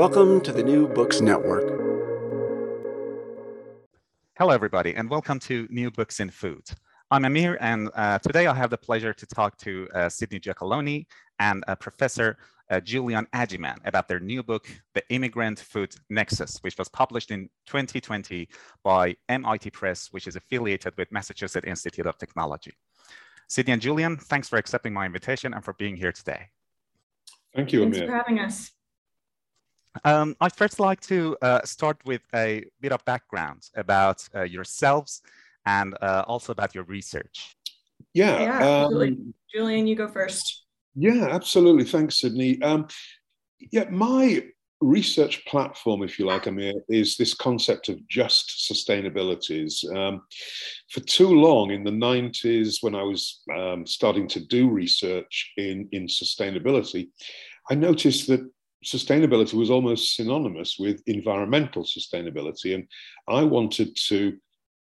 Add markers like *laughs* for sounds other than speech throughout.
Welcome to the New Books Network. Hello, everybody, and welcome to New Books in Food. I'm Amir, and uh, today I have the pleasure to talk to uh, Sydney Giacalone and uh, Professor Julian Agyeman about their new book, The Immigrant Food Nexus, which was published in 2020 by MIT Press, which is affiliated with Massachusetts Institute of Technology. Sydney and Julian, thanks for accepting my invitation and for being here today. Thank you, Thanks Amir. for having us. Um, I'd first like to uh, start with a bit of background about uh, yourselves and uh, also about your research. Yeah, Yeah, absolutely. um, Julian, you go first. yeah, absolutely. Thanks, Sydney. Um, yeah, my research platform, if you like, Amir, is this concept of just sustainabilities. Um, for too long in the 90s, when I was um, starting to do research in, in sustainability, I noticed that sustainability was almost synonymous with environmental sustainability. And I wanted to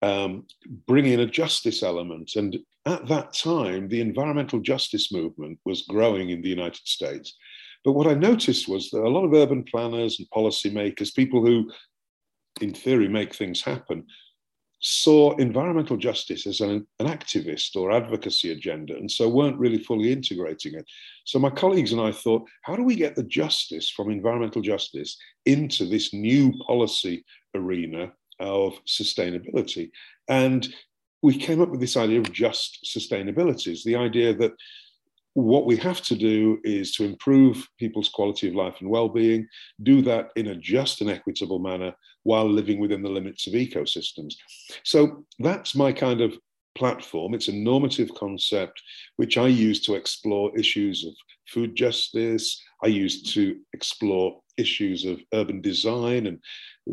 um, bring in a justice element. And at that time, the environmental justice movement was growing in the United States. But what I noticed was that a lot of urban planners and policymakers, people who, in theory, make things happen, saw environmental justice as an, an activist or advocacy agenda, and so weren't really fully integrating it. So my colleagues and I thought, how do we get the justice from environmental justice into this new policy arena of sustainability? And we came up with this idea of just sustainabilities, the idea that what we have to do is to improve people's quality of life and well-being do that in a just and equitable manner while living within the limits of ecosystems. So that's my kind of platform. It's a normative concept which i use to explore issues of food justice. I use to explore issues of urban design and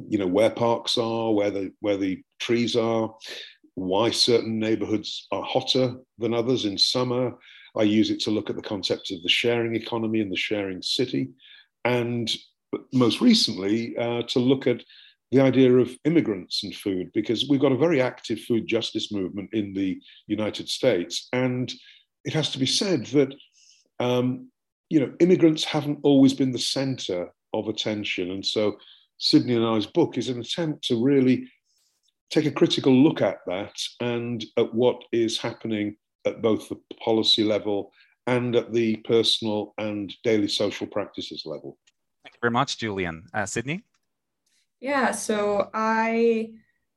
you know where parks are where the where the trees are why certain neighborhoods are hotter than others in summer I use it to look at the concept of the sharing economy and the sharing city. And most recently, uh, to look at the idea of immigrants and food, because we've got a very active food justice movement in the United States. And it has to be said that, um, you know, immigrants haven't always been the center of attention. And so Sydney and I's book is an attempt to really take a critical look at that and at what is happening at both the policy level and at the personal and daily social practices level. Thank you very much, Julian. Uh, Sydney? Yeah, so I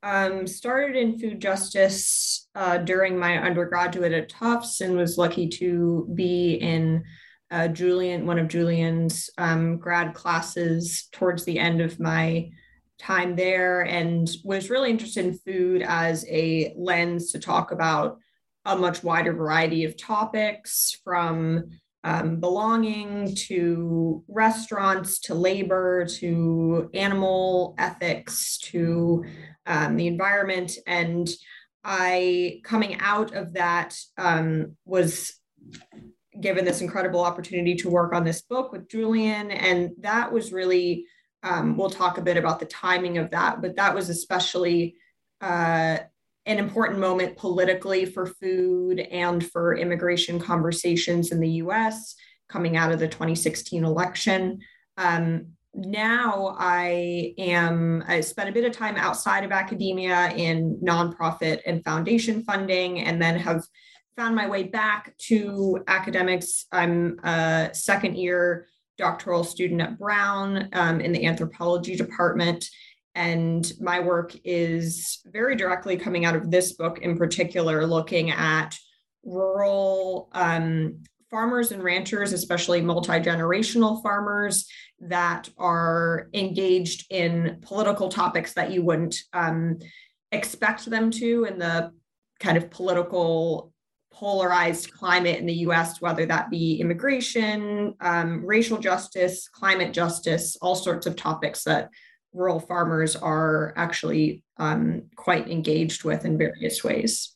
um, started in food justice uh, during my undergraduate at Tufts and was lucky to be in uh, Julian, one of Julian's um, grad classes towards the end of my time there, and was really interested in food as a lens to talk about a much wider variety of topics from um, belonging to restaurants to labor to animal ethics to um, the environment. And I, coming out of that, um, was given this incredible opportunity to work on this book with Julian. And that was really um, we'll talk a bit about the timing of that, but that was especially uh, an important moment politically for food and for immigration conversations in the US coming out of the 2016 election. Um, now I am, I spent a bit of time outside of academia in nonprofit and foundation funding, and then have found my way back to academics. I'm a second year doctoral student at Brown um, in the anthropology department. And my work is very directly coming out of this book in particular, looking at rural um, farmers and ranchers, especially multi generational farmers that are engaged in political topics that you wouldn't um, expect them to in the kind of political polarized climate in the US, whether that be immigration, um, racial justice, climate justice, all sorts of topics that rural farmers are actually um, quite engaged with in various ways.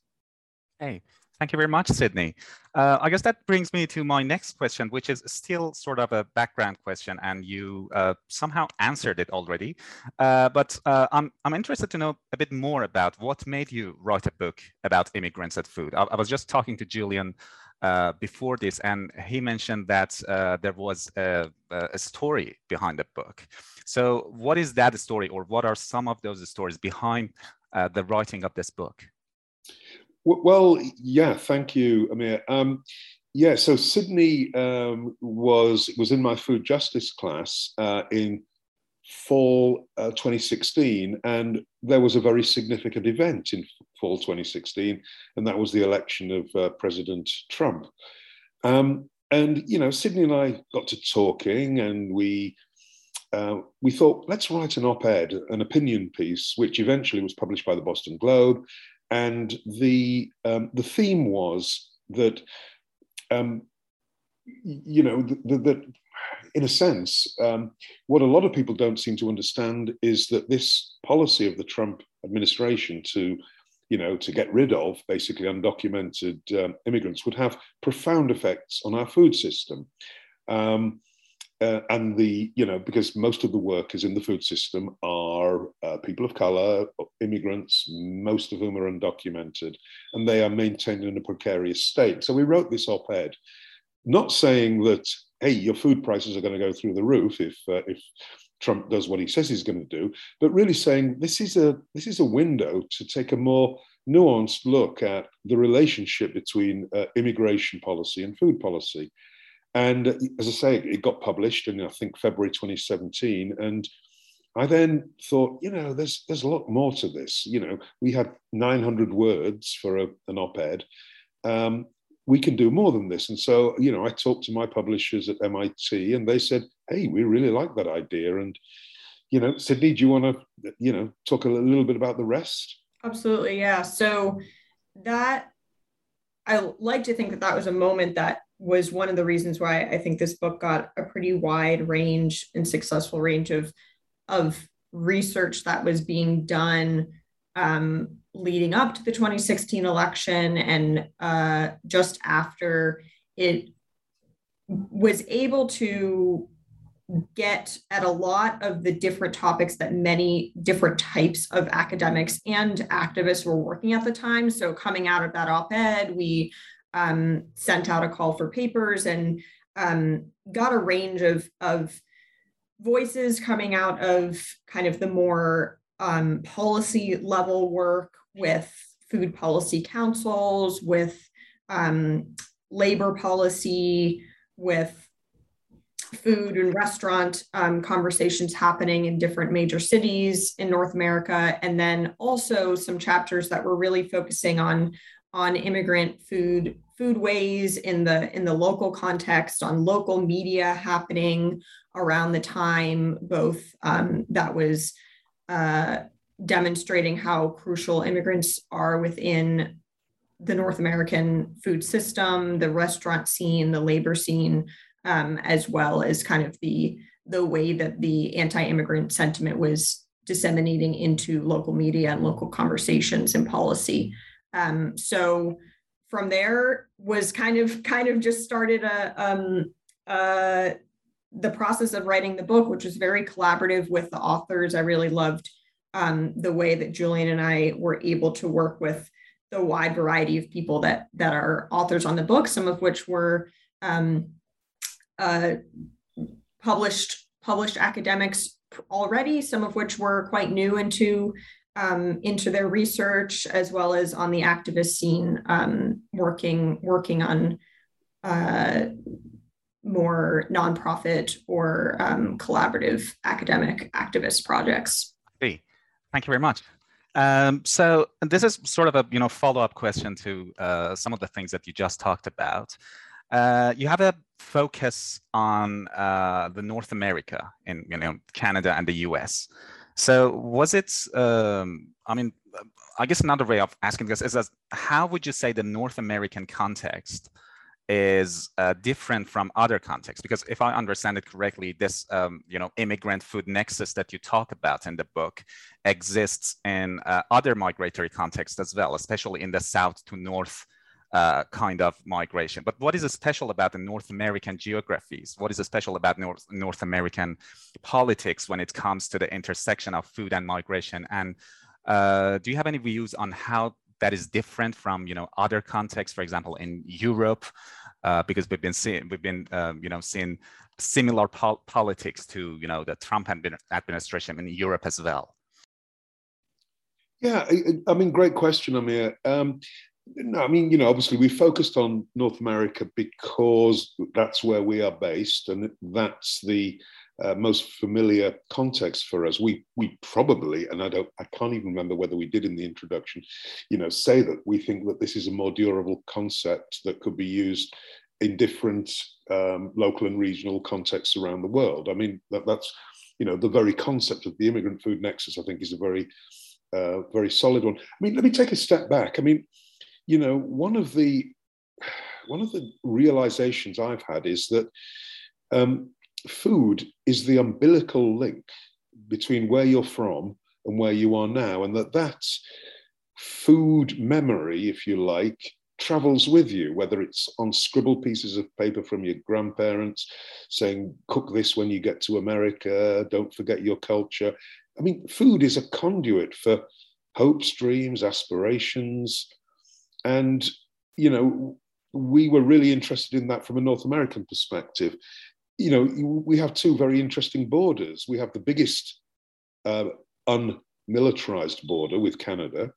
Hey, thank you very much, Sydney. Uh, I guess that brings me to my next question, which is still sort of a background question, and you uh, somehow answered it already. Uh, but uh, I'm, I'm interested to know a bit more about what made you write a book about immigrants at food. I, I was just talking to Julian uh, before this, and he mentioned that uh, there was a, a, story behind the book. So, what is that story, or what are some of those stories behind uh, the writing of this book? Well, yeah, thank you, Amir. Um, yeah, so Sydney um, was was in my food justice class uh, in fall uh, 2016, and there was a very significant event in fall 2016, and that was the election of uh, President Trump. Um, and you know, Sydney and I got to talking, and we uh, we thought let's write an op-ed, an opinion piece, which eventually was published by the Boston Globe, and the um, the theme was that. Um, you know that in a sense, um, what a lot of people don't seem to understand is that this policy of the Trump administration to, you know, to get rid of basically undocumented um, immigrants would have profound effects on our food system. Um, uh, and the, you know, because most of the workers in the food system are uh, people of color, immigrants, most of whom are undocumented, and they are maintained in a precarious state. So we wrote this op ed, not saying that hey, your food prices are going to go through the roof if uh, if Trump does what he says he's going to do, but really saying this is a this is a window to take a more nuanced look at the relationship between uh, immigration policy and food policy. And uh, as I say, it got published in I think February 2017, and I then thought, you know, there's there's a lot more to this. You know, we had 900 words for a, an op-ed. Um, we can do more than this. And so, you know, I talked to my publishers at MIT and they said, hey, we really like that idea. And, you know, Sydney, do you want to, you know, talk a little bit about the rest? Absolutely. Yeah. So that, I like to think that that was a moment that was one of the reasons why I think this book got a pretty wide range and successful range of, of research that was being done um, leading up to the 2016 election and uh, just after it was able to get at a lot of the different topics that many different types of academics and activists were working at the time. So, coming out of that op ed, we um, sent out a call for papers and um, got a range of, of voices coming out of kind of the more um, policy level work with food policy councils, with um, labor policy, with food and restaurant um, conversations happening in different major cities in North America, and then also some chapters that were really focusing on on immigrant food foodways in the in the local context, on local media happening around the time, both um, that was uh, demonstrating how crucial immigrants are within the North American food system, the restaurant scene, the labor scene, um, as well as kind of the the way that the anti-immigrant sentiment was disseminating into local media and local conversations and policy. Um, so from there was kind of kind of just started a um, uh, the process of writing the book, which was very collaborative with the authors, I really loved um, the way that Julian and I were able to work with the wide variety of people that that are authors on the book, some of which were um, uh, published published academics already, some of which were quite new into um, into their research, as well as on the activist scene, um, working working on uh, more nonprofit or um, collaborative academic activist projects. Hey, thank you very much. Um, so this is sort of a you know follow-up question to uh, some of the things that you just talked about. Uh, you have a focus on uh, the North America in you know Canada and the U.S. So was it? Um, I mean, I guess another way of asking this is, is how would you say the North American context is uh, different from other contexts. Because if i understand it correctly this um, you know immigrant food nexus that you talk about in the book exists in uh, other migratory contexts as well especially in the south to north uh, kind of migration. But what is special about the north american geographies? What is special about north, north american politics when it comes to the intersection of food and migration? And uh, do you have any views on how that is different from you know other contexts for example in europe uh, because we've been seeing we've been um, you know seeing similar pol politics to you know the trump administration in europe as well. Yeah i, I mean great question amir. Um, no, I mean, you know, obviously we focused on North America because that's where we are based, and that's the uh, most familiar context for us. We we probably, and I don't, I can't even remember whether we did in the introduction, you know, say that we think that this is a more durable concept that could be used in different um, local and regional contexts around the world. I mean, that, that's you know the very concept of the immigrant food nexus. I think is a very uh, very solid one. I mean, let me take a step back. I mean, you know, one of the *sighs* one of the realizations I've had is that um, food is the umbilical link between where you're from and where you are now, and that that food memory, if you like, travels with you, whether it's on scribbled pieces of paper from your grandparents saying, cook this when you get to America, don't forget your culture. I mean, food is a conduit for hopes, dreams, aspirations. And, you know, we were really interested in that from a North American perspective you know, we have two very interesting borders. We have the biggest uh, unmilitarized border with Canada,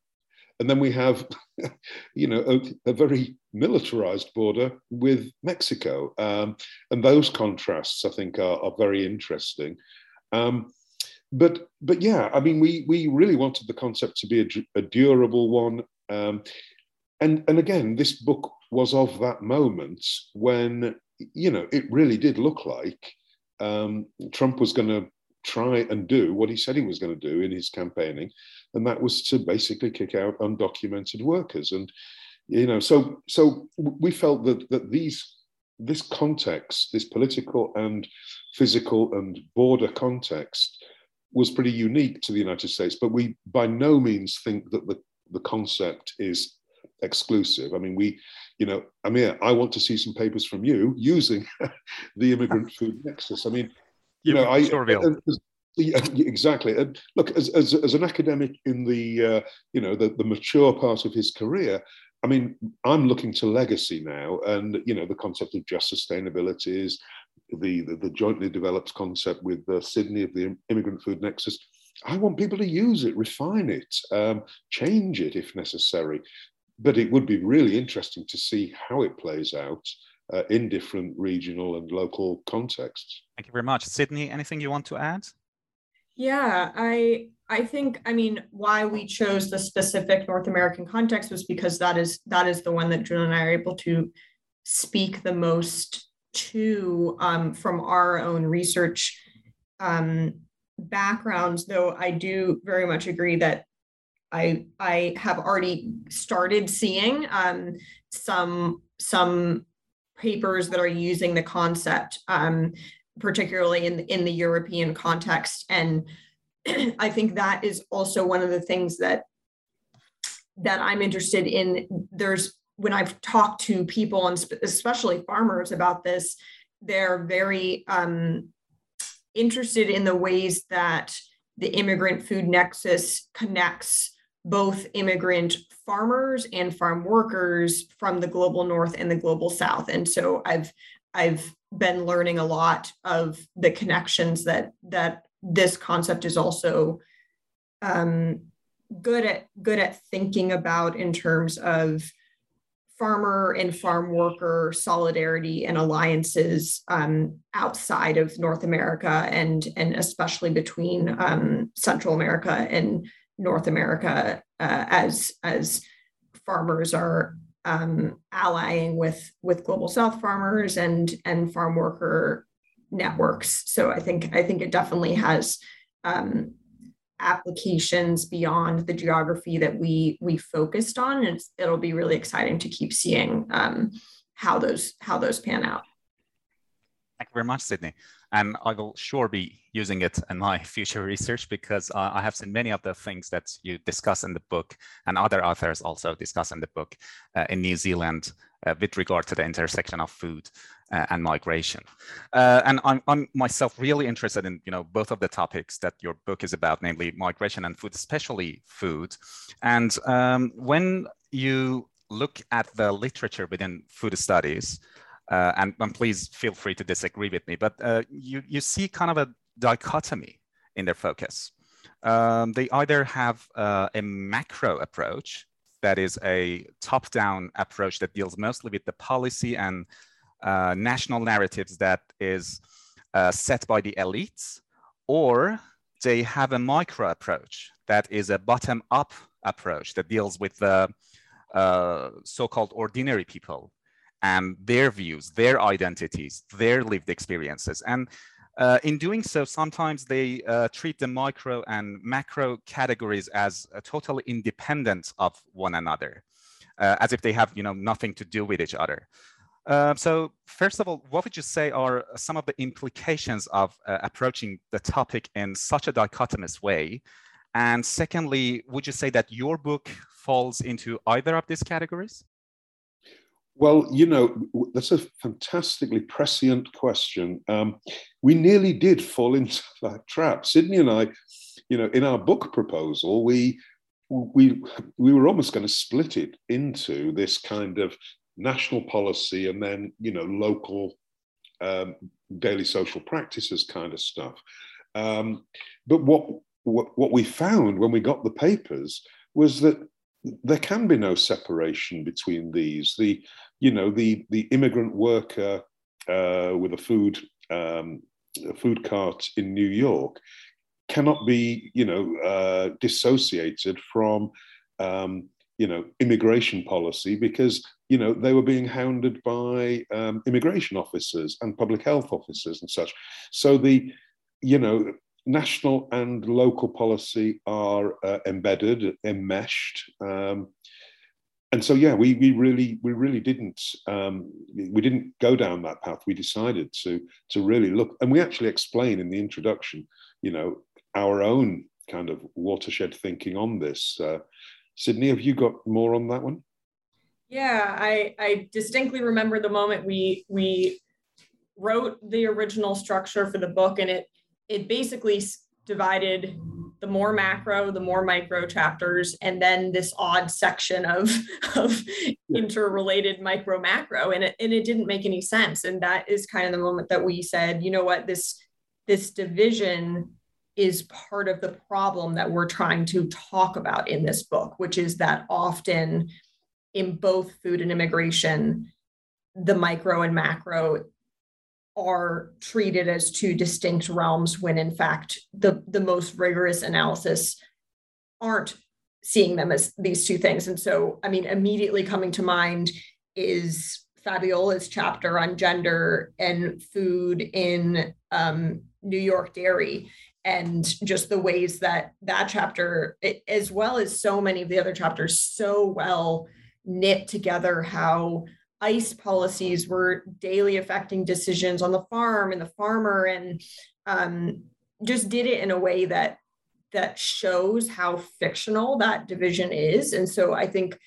and then we have, *laughs* you know, a, a very militarized border with Mexico. Um, and those contrasts, I think, are, are very interesting. Um, but but yeah, I mean, we we really wanted the concept to be a, a durable one. Um, and and again, this book was of that moment when you know, it really did look like um, Trump was going to try and do what he said he was going to do in his campaigning, and that was to basically kick out undocumented workers. And you know, so so we felt that that these this context, this political and physical and border context, was pretty unique to the United States. But we by no means think that the the concept is exclusive. I mean, we you know, Amir, I want to see some papers from you using *laughs* the immigrant *laughs* food nexus. I mean, you, you know, I, sure yeah, exactly. And look, as, as, as an academic in the uh, you know the, the mature part of his career, I mean, I'm looking to legacy now, and you know the concept of just sustainability is the the, the jointly developed concept with uh, Sydney of the immigrant food nexus. I want people to use it, refine it, um, change it if necessary but it would be really interesting to see how it plays out uh, in different regional and local contexts. Thank you very much. Sydney, anything you want to add? Yeah, I I think I mean why we chose the specific North American context was because that is that is the one that Julian and I are able to speak the most to um, from our own research um, backgrounds. Though I do very much agree that I I have already started seeing um, some some papers that are using the concept, um, particularly in in the European context, and *clears throat* I think that is also one of the things that that I'm interested in. There's when I've talked to people and especially farmers about this, they're very um, interested in the ways that the immigrant food nexus connects both immigrant farmers and farm workers from the global north and the global south. And so i've i've been learning a lot of the connections that that this concept is also um, good at good at thinking about in terms of farmer and farm worker solidarity and alliances um, outside of North America and and especially between um, Central America and North America uh, as as farmers are um, allying with with global South farmers and and farm worker networks. So I think I think it definitely has um, applications beyond the geography that we we focused on and it'll be really exciting to keep seeing um, how those how those pan out thank you very much sydney and i will sure be using it in my *laughs* future research because uh, i have seen many of the things that you discuss in the book and other authors also discuss in the book uh, in new zealand uh, with regard to the intersection of food uh, and migration. Uh, and I'm, I'm, myself really interested in you know both of the topics that your book is about, namely migration and food, especially food. And um, when you look at the literature within food studies, uh, and, and, please feel free to disagree with me, but uh, you, you see kind of a dichotomy in their focus. Um, they either have uh, a macro approach, that is a top-down approach that deals mostly with the policy and uh, national narratives that is uh, set by the elites, or they have a micro approach that is a bottom-up approach that deals with the uh, so-called ordinary people and their views, their identities, their lived experiences. And uh, in doing so, sometimes they uh, treat the micro and macro categories as uh, totally independent of one another, uh, as if they have you know, nothing to do with each other. Uh, so first of all, what would you say are some of the implications of uh, approaching the topic in such a dichotomous way? And secondly, would you say that your book falls into either of these categories? Well, you know, that's a fantastically prescient question. Um, we nearly did fall *laughs* into that trap. Sydney and I, you know, in our book proposal, we we we were almost going to split it into this kind of national policy and then you know local um, daily social practices kind of stuff. Um, but what, what what we found when we got the papers was that there can be no separation between these. The you know the the immigrant worker uh, with a food um, a food cart in New York cannot be you know uh, dissociated from um, you know immigration policy because you know they were being hounded by um, immigration officers and public health officers and such. So the you know national and local policy are uh, embedded, enmeshed. Um, and so yeah we, we really we really didn't um, we didn't go down that path. We decided to to really look and we actually explain in the introduction you know our own kind of watershed thinking on this. Uh, sydney have you got more on that one? Yeah i i distinctly remember the moment we we wrote the original structure for the book and it it basically divided the more macro, the more micro chapters, and then this odd section of, *laughs* of interrelated micro macro. And it, and it didn't make any sense. And that is kind of the moment that we said, you know what, this, this division is part of the problem that we're trying to talk about in this book, which is that often in both food and immigration, the micro and macro are treated as two distinct realms when in fact the, the most rigorous analysis aren't seeing them as these two things. And so, I mean, immediately coming to mind is Fabiola's chapter on gender and food in um, New York Dairy and just the ways that that chapter, as well as so many of the other chapters, so well knit together how ICE policies were daily affecting decisions on the farm and the farmer, and um, just did it in a way that that shows how fictional that division is. And so I think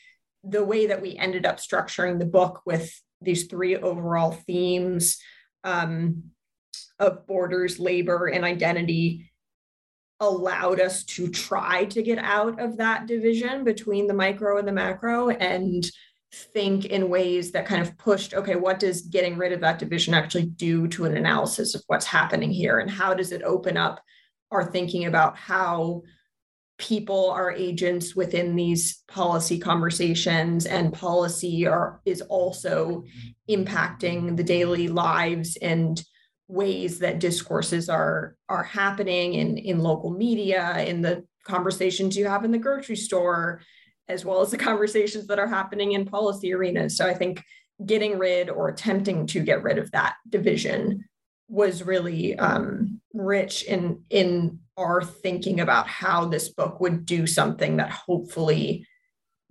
the way that we ended up structuring the book with these three overall themes um, of borders, labor, and identity allowed us to try to get out of that division between the micro and the macro and think in ways that kind of pushed okay what does getting rid of that division actually do to an analysis of what's happening here? And how does it open up our thinking about how people are agents within these policy conversations and policy are is also impacting the daily lives and ways that discourses are are happening in in local media in the conversations you have in the grocery store as well as the conversations that are happening in policy arenas. So i think getting rid or attempting to get rid of that division was really um, rich in in our thinking about how this book would do something that hopefully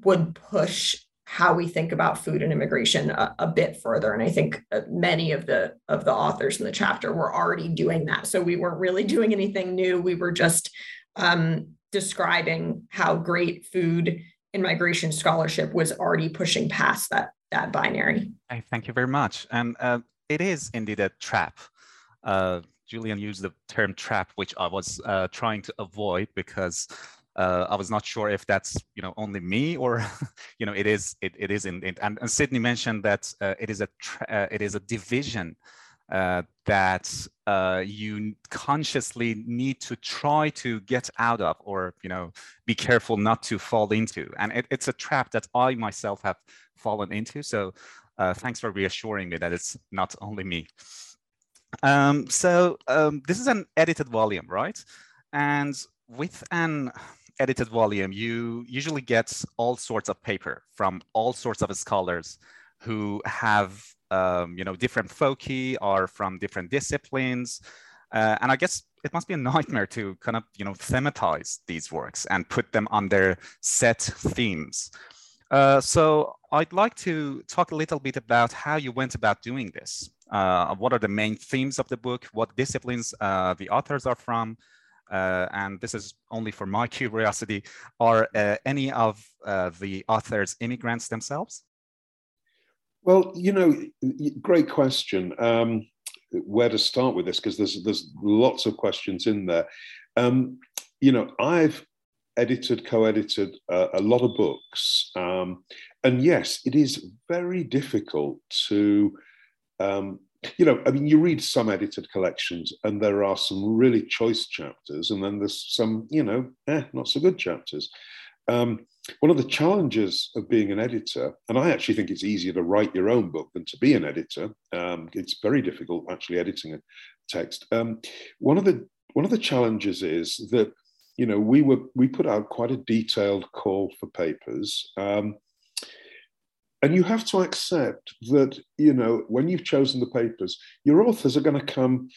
would push how we think about food and immigration a, a, bit further. And i think uh, many of the of the authors in the chapter were already doing that. So we weren't really doing anything new. We were just um, describing how great food and migration scholarship was already pushing past that that binary. Thank you very much. And uh, it is indeed a trap. Uh, julian used the term trap which i was uh, trying to avoid because uh, I was not sure if that's you know only me or *laughs* you know it is it, it is in, in and, and Sydney mentioned that uh, it is a uh, it is a division uh, that uh, you consciously need to try to get out of or you know be careful not to fall into and it, it's a trap that I myself have fallen into so uh, thanks for reassuring me that it's not only me. Um, so um, this is an edited volume, right? And with an edited volume, you usually get all sorts of paper from all sorts of scholars who have um, you know different foci or from different disciplines. Uh, and I guess it must be a *laughs* nightmare to kind of you know thematize these works and put them their set themes. Uh, so I'd like to talk a little bit about how you went about doing this. Uh, what are the main themes of the book? What disciplines uh, the authors are from? uh, and this is only for my *laughs* curiosity, are uh, any of the authors immigrants themselves? Well, you know, great question. Um, where to start with this? Because there's there's lots of questions in there. Um, you know, I've edited, co-edited uh, a lot of books, um, and yes, it is very difficult to um, you know, I mean, you read some edited collections and there are some really choice chapters, and then there's some, you know, eh, not so good chapters. Um, one of the challenges of being an editor, and I actually think it's easier to write your own book than to be an editor. Um, it's very difficult actually editing a text. Um, one of the one of the challenges is that you know we were we put out quite a detailed call for papers. Um, and you have to accept that you know when you've chosen the papers your authors are going to come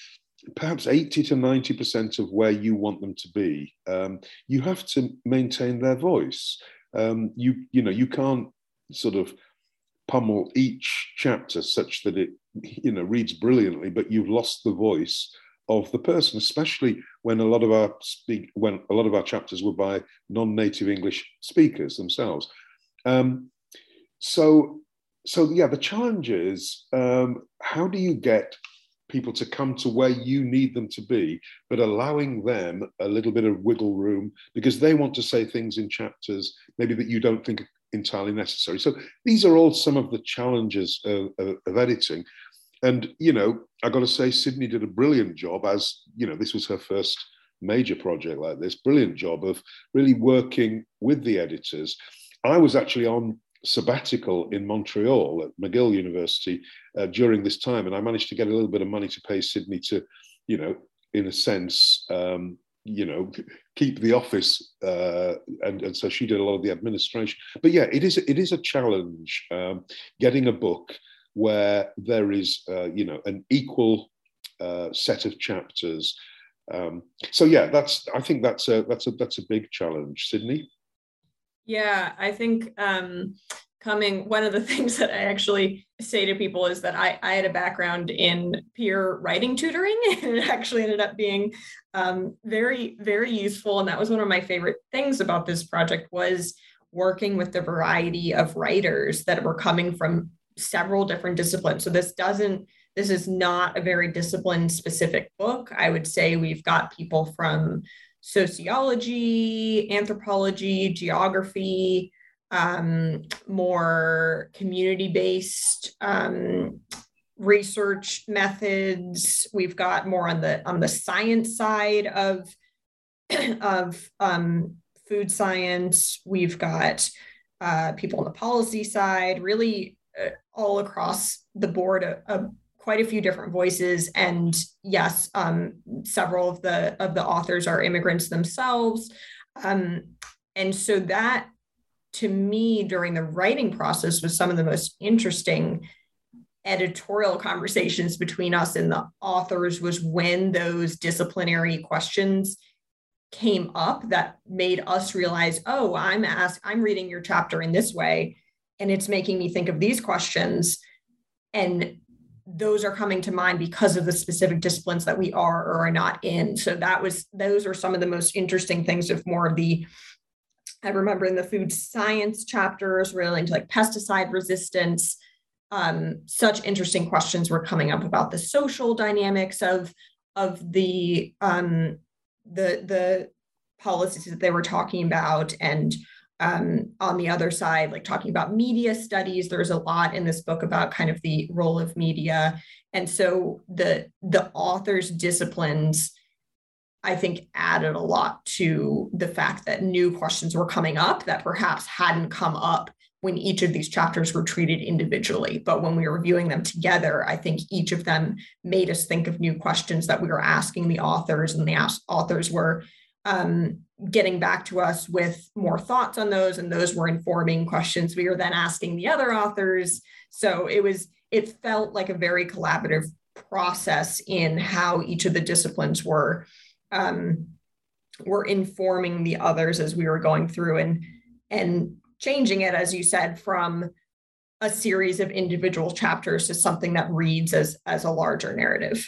perhaps 80 to 90% of where you want them to be um, you have to maintain their voice um, you you know you can't sort of pummel each chapter such that it you know reads brilliantly but you've lost the voice of the person especially when a lot of our speak when a lot of our chapters were by non-native english speakers themselves. Um, so so yeah the challenge is um, how do you get people to come to where you need them to be but allowing them a little bit of wiggle room because they want to say things in chapters maybe that you don't think entirely necessary. So these are all some of the challenges of, of, of editing. And you know i got to say sydney did a brilliant job as you know this was her first major project like this brilliant job of really working with the editors. I was actually on sabbatical in Montreal at McGill University uh, during this time, and I managed to get a little bit of money to pay Sydney to, you know, in a sense, um, you know, keep the office, uh, and, and so she did a lot of the administration. But yeah, it is it is a challenge um, getting a book where there is, uh, you know, an equal uh, set of chapters. Um, so yeah, that's I think that's a that's a that's a big challenge, Sydney. Yeah, I think um, coming, one of the *laughs* things that I actually say to people is that I, I had a background in peer writing tutoring, *laughs* and it actually ended up being um, very, very useful. And that was one of my favorite things about this project was working with the variety of writers that were coming from several different disciplines. So this doesn't this is not a very discipline specific book. I would say we've got people from sociology, anthropology, geography, um, more community based um, research methods. We've got more on the on the science side of *clears throat* of um, food science. We've got uh, people on the policy side, really uh, all across the board, a, a, quite a few different voices. And yes, um, several of the of the authors are immigrants themselves. Um, and so that, to me, during the writing process, was some of the most interesting editorial conversations between us and the authors was when those disciplinary questions came up that made us realize oh i'm asked i'm reading your chapter in this way and it's making me think of these questions and those are coming to mind because of the specific disciplines that we are or are not in. So that was those are some of the most interesting things of more of the i remember in the food science chapters really into like pesticide resistance. Um, such interesting questions were coming up about the social dynamics of of the um, the the policies that they were talking about and um, on the other side like talking about media studies there's a lot in this book about kind of the role of media and so the the author's disciplines i think added a lot to the fact that new questions were coming up that perhaps hadn't come up when each of these chapters were treated individually. But when we were reviewing them together, I think each of them made us think of new questions that we were asking the authors, and the authors were um, getting back to us with more thoughts on those, and those were informing questions we were then asking the other authors. So it was, it felt like a very collaborative process in how each of the disciplines were um, were informing the others as we were going through and and changing it, as you said, from a series of individual chapters to something that reads as as a larger narrative.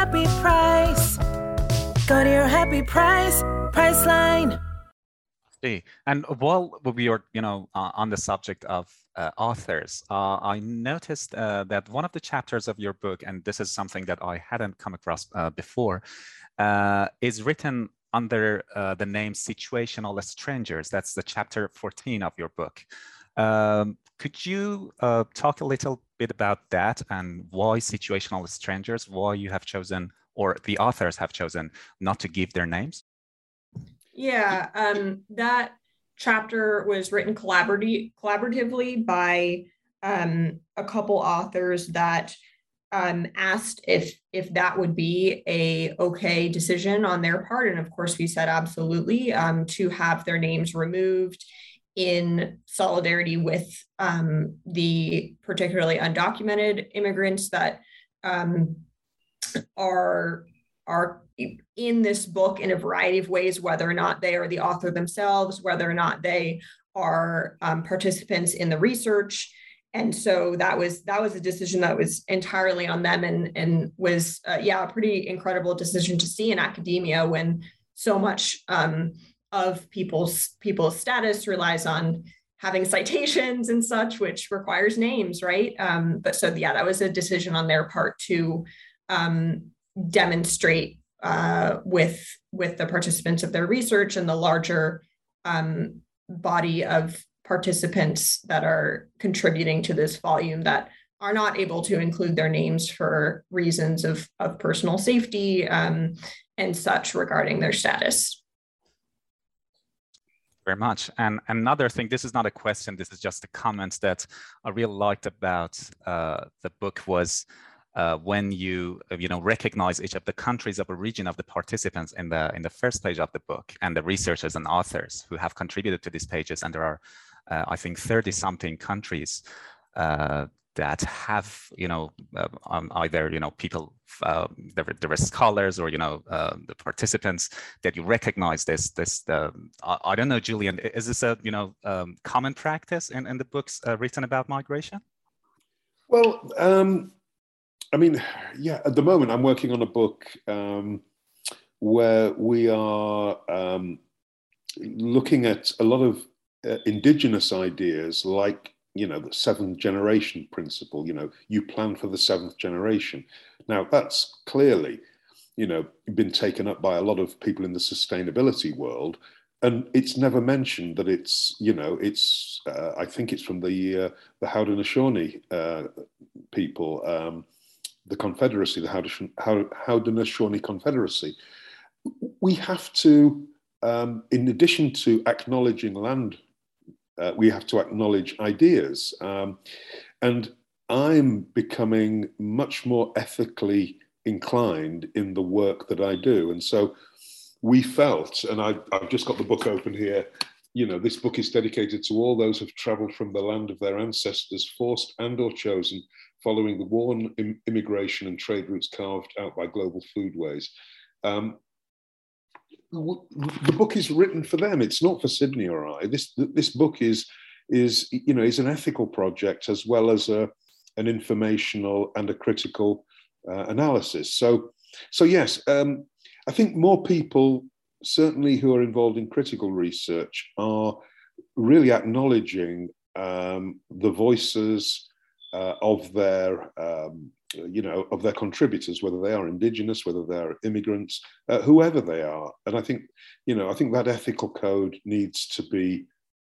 happy price. Go to your happy price, Priceline. And while we are, you know, uh, on the subject of uh, authors, uh, I noticed uh, that one of the chapters of your book, and this is something that I hadn't come across uh, before, uh, is written under the name Situational Strangers. That's the chapter 14 of your book. Um, could you talk a little bit about that and why situational strangers, why you have chosen or the authors have chosen not to give their names? Yeah, um, that chapter was written collaboratively by um, a couple authors that um, asked if if that would be a okay decision on their part, and of course we said absolutely um, to have their names removed in solidarity with um, the particularly undocumented immigrants that um, are are in this book in a variety of ways, whether or not they are the author themselves, whether or not they are um, participants in the research. And so that was that was a decision that was entirely on them and and was uh, yeah a pretty incredible decision to see in academia when so much um, of people's people's status relies on having citations and such which requires names right um, but so yeah that was a decision on their part to um, demonstrate uh, with with the participants of their research and the larger um, body of participants that are contributing to this volume that are not able to include their names for reasons of, of personal safety um, and such regarding their status. Very much. And another thing, this is not a question, this is just a comment that I really liked about uh, the book was uh, when you uh, you know recognize each of the countries of origin of the participants in the in the first page of the book and the researchers and authors who have contributed to these pages and there are uh, I think 30 something countries uh, that have, you know, uh, um, either, you know, people, uh, there, there scholars or, you know, uh, the participants that you recognize this, this, I, I, don't know, Julian, is this a, you know, um, common practice in, in the books uh, written about migration? Well, um, I mean, yeah, at the moment I'm working on a book um, where we are looking at a lot of uh, indigenous ideas like you know the seventh generation principle you know you plan for the seventh generation. Now that's clearly you know been taken up by a lot of people in the sustainability world and it's never mentioned that it's you know it's uh, i think it's from the uh, the haudenosaunee uh, people um, the confederacy the haudenosaunee confederacy. We have to um, in addition to acknowledging land uh, we have to acknowledge ideas. Um, and I'm becoming much more ethically inclined in the work that I do. And so we felt, and I, have just got the book open here, you know, this book is dedicated to all those who've traveled from the land of their ancestors, forced and or chosen, following the worn immigration and trade routes carved out by global foodways. Um, the book is written for them. It's not for Sydney or I. This this book is is you know is an ethical project as well as a an informational and a critical uh, analysis. So so yes, um, I think more people certainly who are involved in critical research are really acknowledging um, the voices uh, of their um, you know, of their contributors, whether they are indigenous, whether they're immigrants, uh, whoever they are. And I think, you know, I think that ethical code needs to be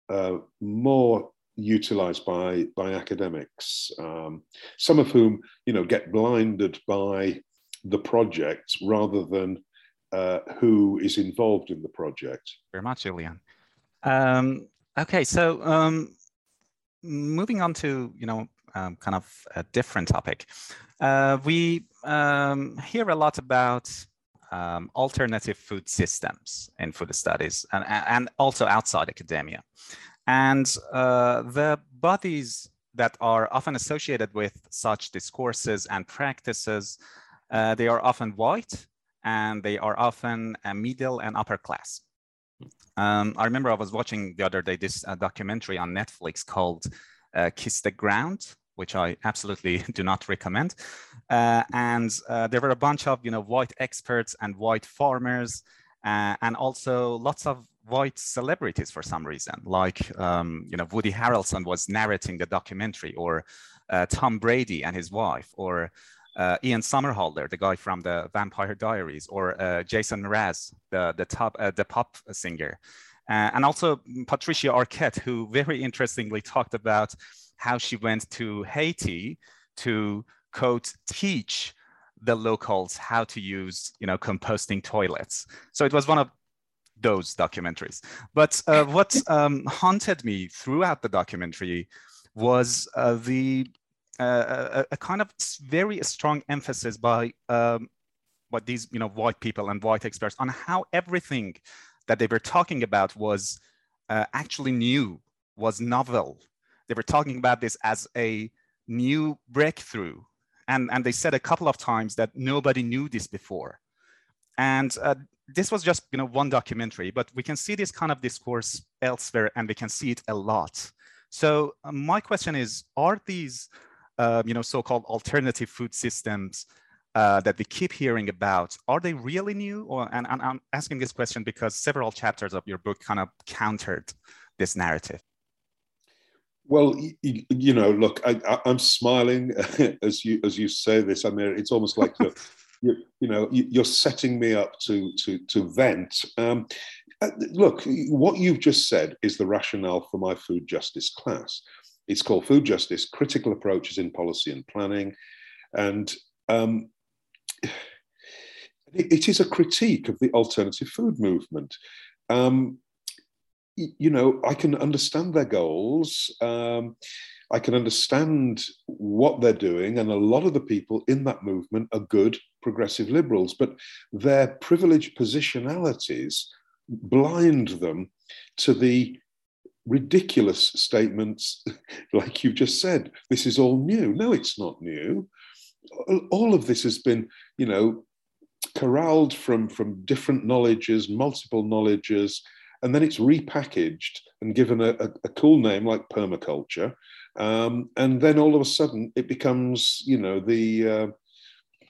uh, more utilized by by academics, um, some of whom, you know, get blinded by the project rather than uh, who is involved in the project. Very much, Julian. Um, okay, so um, moving on to you know um, kind of a different topic. Uh, we um, hear a lot about um, alternative food systems in food studies and, and also outside academia. And uh, the bodies that are often associated with such discourses and practices, uh, they are often white and they are often a middle and upper class. Um, I remember I was watching the other day this uh, documentary on Netflix called uh, Kiss the Ground, which I absolutely *laughs* do not recommend. Uh, and uh, there were a bunch of you know white experts and white farmers, uh, and also lots of white celebrities for some reason, like um, you know Woody Harrelson was narrating the documentary, or uh, Tom Brady and his wife, or uh, Ian Somerhalder, the guy from the Vampire Diaries, or uh, Jason Mraz, the the top the pop singer. and also Patricia Arquette, who very interestingly talked about how she went to Haiti to quote teach the locals how to use you know composting toilets. So it was one of those documentaries. But uh, what um, haunted me throughout the documentary was uh, the a, a, kind of very strong emphasis by um, what these you know white people and white experts on how everything that they were talking about was uh, actually new, was novel. They were talking about this as a new breakthrough. And, and they said a couple of times that nobody knew this before. And uh, this was just you know, one documentary, but we can see this kind of discourse elsewhere and we can see it a lot. So uh, my question is, are these uh, you know, so-called alternative food systems uh, that we keep hearing about, are they really new? Or, and, and I'm asking this question because several chapters of your book kind of countered this narrative. Well, you, you know, look, I, am smiling *laughs* as you as you say this. I mean, it's almost like you're, *laughs* you, you know, you're setting me up to to to vent. Um, uh, look, what you've just said is the rationale for my food justice class. It's called Food Justice: Critical Approaches in Policy and Planning, and um, it is a critique of the alternative food movement. Um, you know, I can understand their goals. Um, I can understand what they're doing, and a lot of the people in that movement are good progressive liberals, but their privileged positionalities blind them to the ridiculous statements, *laughs* like you've just said. This is all new. No, it's not new. All of this has been, you know, corralled from from different knowledges, multiple knowledges, and then it's repackaged and given a, a, a cool name like permaculture, um, and then all of a sudden it becomes you know the uh,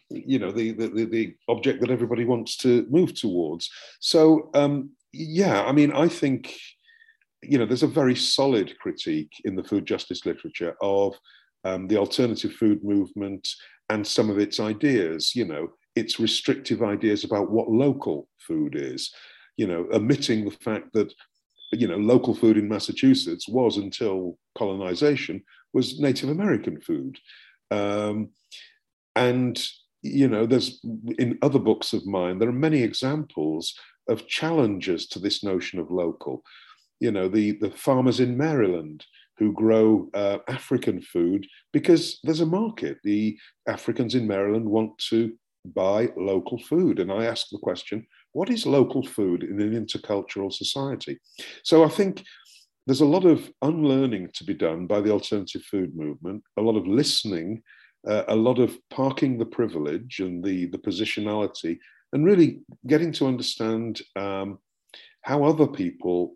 you know the, the the object that everybody wants to move towards. So um, yeah, I mean, I think you know there's a very solid critique in the food justice literature of um, the alternative food movement and some of its ideas. You know, its restrictive ideas about what local food is you know, omitting the fact that, you know, local food in Massachusetts was until colonization was Native American food. Um, and, you know, there's in other books of mine, there are many examples of challenges to this notion of local. You know, the, the farmers in Maryland who grow uh, African food because there's a market. The Africans in Maryland want to buy local food. And I ask the question what is local food in an intercultural society? So I think there's a lot of unlearning to be done by the alternative food movement, a lot of listening, uh, a lot of parking the privilege and the, the positionality, and really getting to understand um, how other people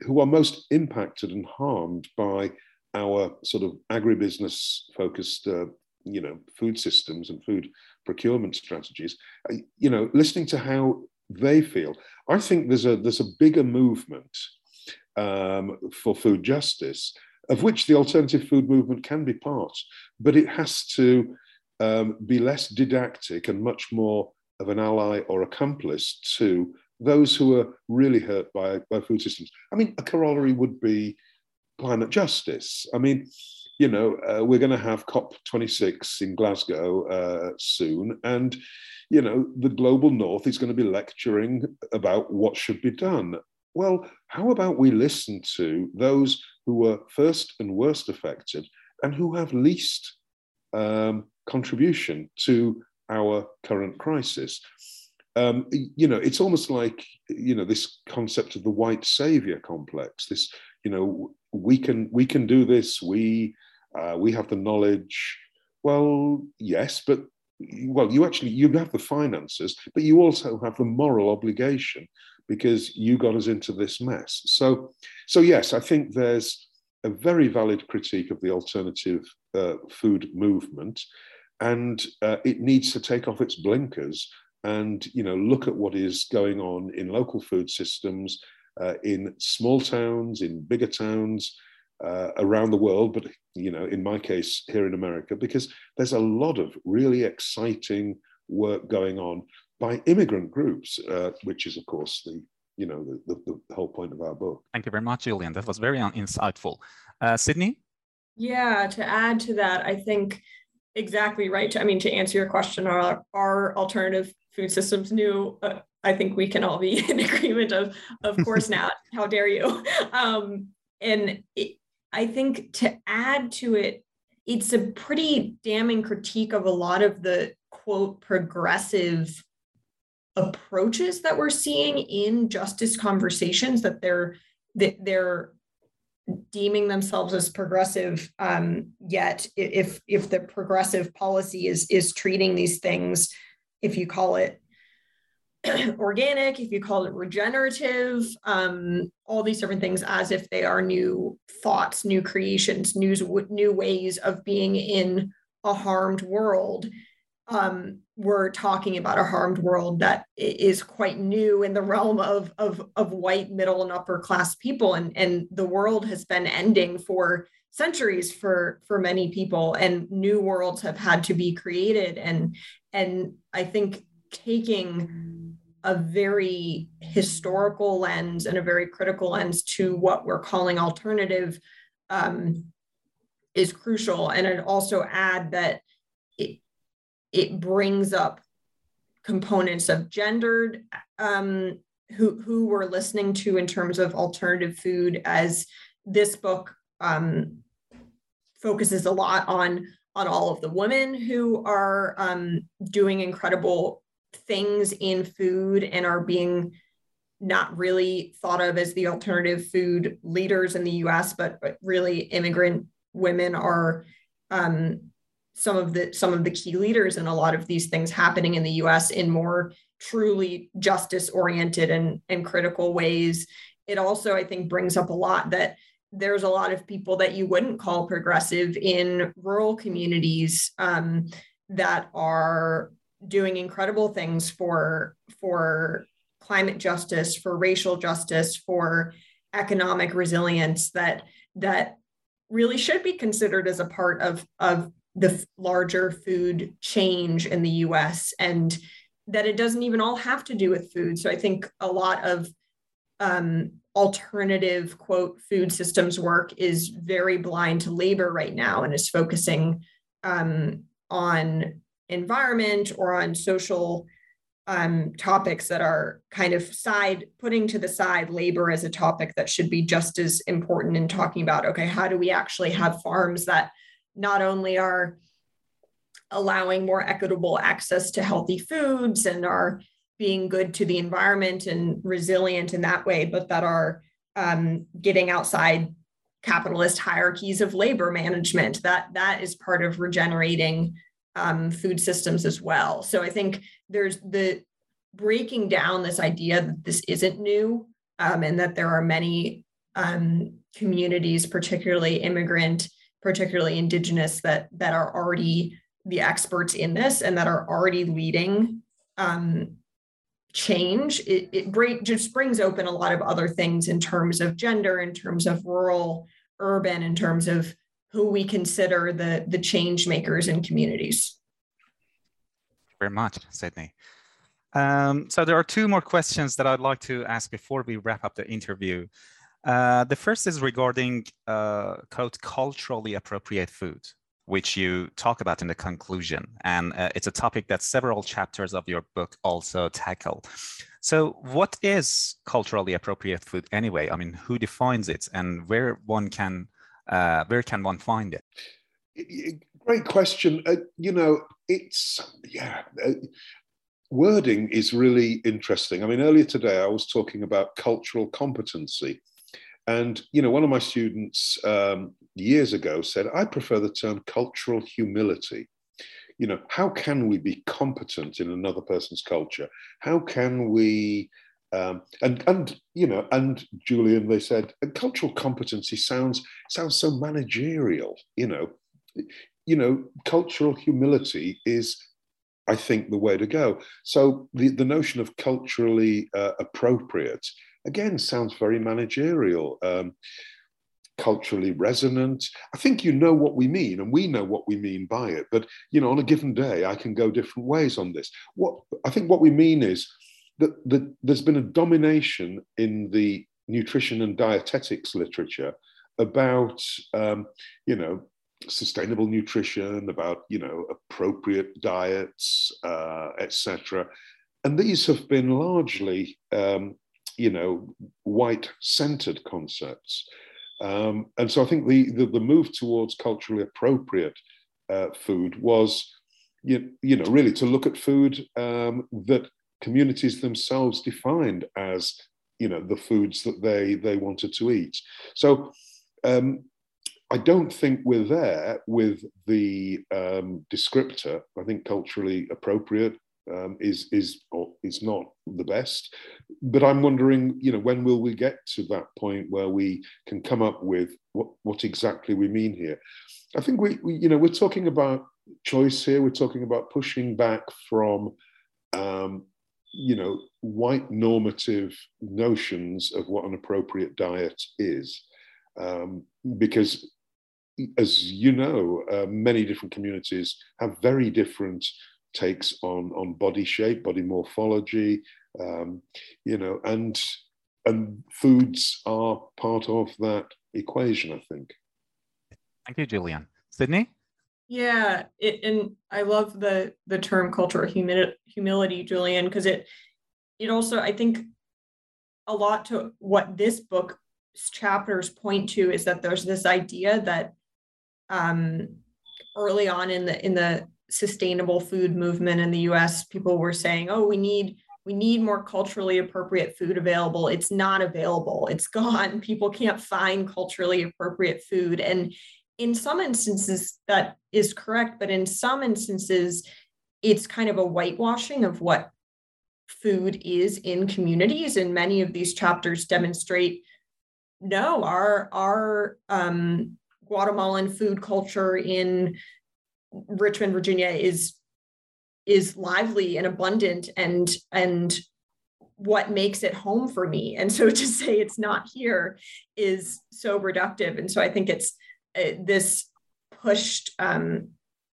who are most impacted and harmed by our sort of agribusiness focused uh, you know food systems and food procurement strategies uh, you know listening to how they feel. I think there's a there's a bigger movement um, for food justice, of which the alternative food movement can be part, but it has to um, be less didactic and much more of an ally or accomplice to those who are really hurt by, by food systems. I mean, a corollary would be climate justice. I mean, you know, uh, we're going to have COP26 in Glasgow uh, soon, and you know, the global north is going to be lecturing about what should be done. Well, how about we listen to those who were first and worst affected and who have least um, contribution to our current crisis? Um, you know, it's almost like you know this concept of the white savior complex. This, you know, we can we can do this. We uh, we have the knowledge. Well, yes, but well, you actually you have the finances, but you also have the moral obligation because you got us into this mess. So, so yes, I think there's a very valid critique of the alternative uh, food movement, and uh, it needs to take off its blinkers and you know look at what is going on in local food systems, uh, in small towns, in bigger towns, uh, around the world, but you know, in my case here in America, because there's a lot of really exciting work going on by immigrant groups, uh, which is of course the you know the, the, the, whole point of our book. Thank you very much, Julian. That was very insightful. Uh, Sydney. Yeah, to add to that, I think exactly right. I mean, to answer your question, are are alternative food systems new? Uh, I think we can all be *laughs* in agreement of, of course *laughs* not. How dare you? Um, and it, I think to add to it, it's a pretty damning critique of a lot of the quote progressive approaches that we're seeing in justice conversations that they're that they're deeming themselves as progressive um, yet if if the progressive policy is is treating these things if you call it *clears throat* organic if you call it regenerative um, all these different things as if they are new thoughts new creations new new ways of being in a harmed world um, we're talking about a harmed world that is quite new in the realm of, of, of white middle and upper class people. And, and the world has been ending for centuries for for many people and new worlds have had to be created. And and i think taking a very historical lens and a very critical lens to what we're calling alternative um, is crucial. And i'd also add that it brings up components of gendered um, who who we're listening to in terms of alternative food as this book um, focuses a lot on on all of the women who are um, doing incredible things in food and are being not really thought of as the alternative food leaders in the US, but, but really immigrant women are um, some of the some of the key leaders in a lot of these things happening in the US in more truly justice oriented and, and critical ways. It also, I think, brings up a lot that there's a lot of people that you wouldn't call progressive in rural communities um, that are doing incredible things for for climate justice, for racial justice, for economic resilience that that really should be considered as a part of of the larger food change in the US and that it doesn't even all have to do with food. So I think a lot of um, alternative quote food systems work is very blind to labor right now and is focusing um, on environment or on social um, topics that are kind of side putting to the side labor as a topic that should be just as important in talking about okay how do we actually have farms that not only are allowing more equitable access to healthy foods and are being good to the environment and resilient in that way, but that are um, getting outside capitalist hierarchies of labor management. That that is part of regenerating um, food systems as well. So I think there's the breaking down this idea that this isn't new um, and that there are many um, communities, particularly immigrant particularly indigenous that that are already the experts in this and that are already leading um, change. It, it bring, just brings open a lot of other things in terms of gender in terms of rural urban in terms of who we consider the the change makers in communities. Very much sydney. Um, so there are two more questions that i'd like to ask before we wrap up the interview uh, the first is regarding uh, quote culturally appropriate food, which you talk about in the conclusion, and uh, it's a topic that several chapters of your book also tackle. So, what is culturally appropriate food anyway? I mean, who defines it, and where one can uh, where can one find it? Great question. Uh, you know, it's yeah wording is really interesting. I mean, earlier today I was talking about cultural competency. And you know, one of my students um, years ago said, "I prefer the term cultural humility." You know, how can we be competent in another person's culture? How can we um, and and you know, and Julian, they said, cultural competency sounds sounds so managerial. You know, you know, cultural humility is, I think, the way to go. So the the notion of culturally uh, appropriate again sounds very managerial. Um, culturally resonant. I think you know what we mean, and we know what we mean by it. But you know, on a given day, I can go different ways on this. What I think what we mean is that, that there's been a domination in the nutrition and dietetics literature about um, you know sustainable nutrition, about you know appropriate diets, uh, etc. And these have been largely um, you know, white centered concepts. Um, and so I think the, the, the move towards culturally appropriate uh, food was, you, you know, really to look at food um, that communities themselves defined as, you know, the foods that they they wanted to eat. So um, I don't think we're there with the um, descriptor. I think culturally appropriate um, is is is not the best. But I'm wondering, you know, when will we get to that point where we can come up with what what exactly we mean here? I think we, we you know, we're talking about choice here. We're talking about pushing back from, um, you know, white normative notions of what an appropriate diet is, um, because as you know, uh, many different communities have very different takes on on body shape, body morphology, um, you know, and and foods are part of that equation. I think. Thank you, Julian. Sydney. Yeah, it, and I love the the term cultural humility, humility Julian, because it it also I think a lot to what this book chapters point to is that there's this idea that um, early on in the in the sustainable food movement in the US, people were saying, "Oh, we need we need more culturally appropriate food available. It's not available. It's *laughs* gone. People can't find culturally appropriate food." And in some instances that is correct, but in some instances it's kind of a whitewashing of what food is in communities and many of these chapters demonstrate no our our um, Guatemalan food culture in Richmond, Virginia is is lively and abundant and and what makes it home for me. And so *laughs* to say it's not here is so reductive. And so i think it's uh, this pushed um,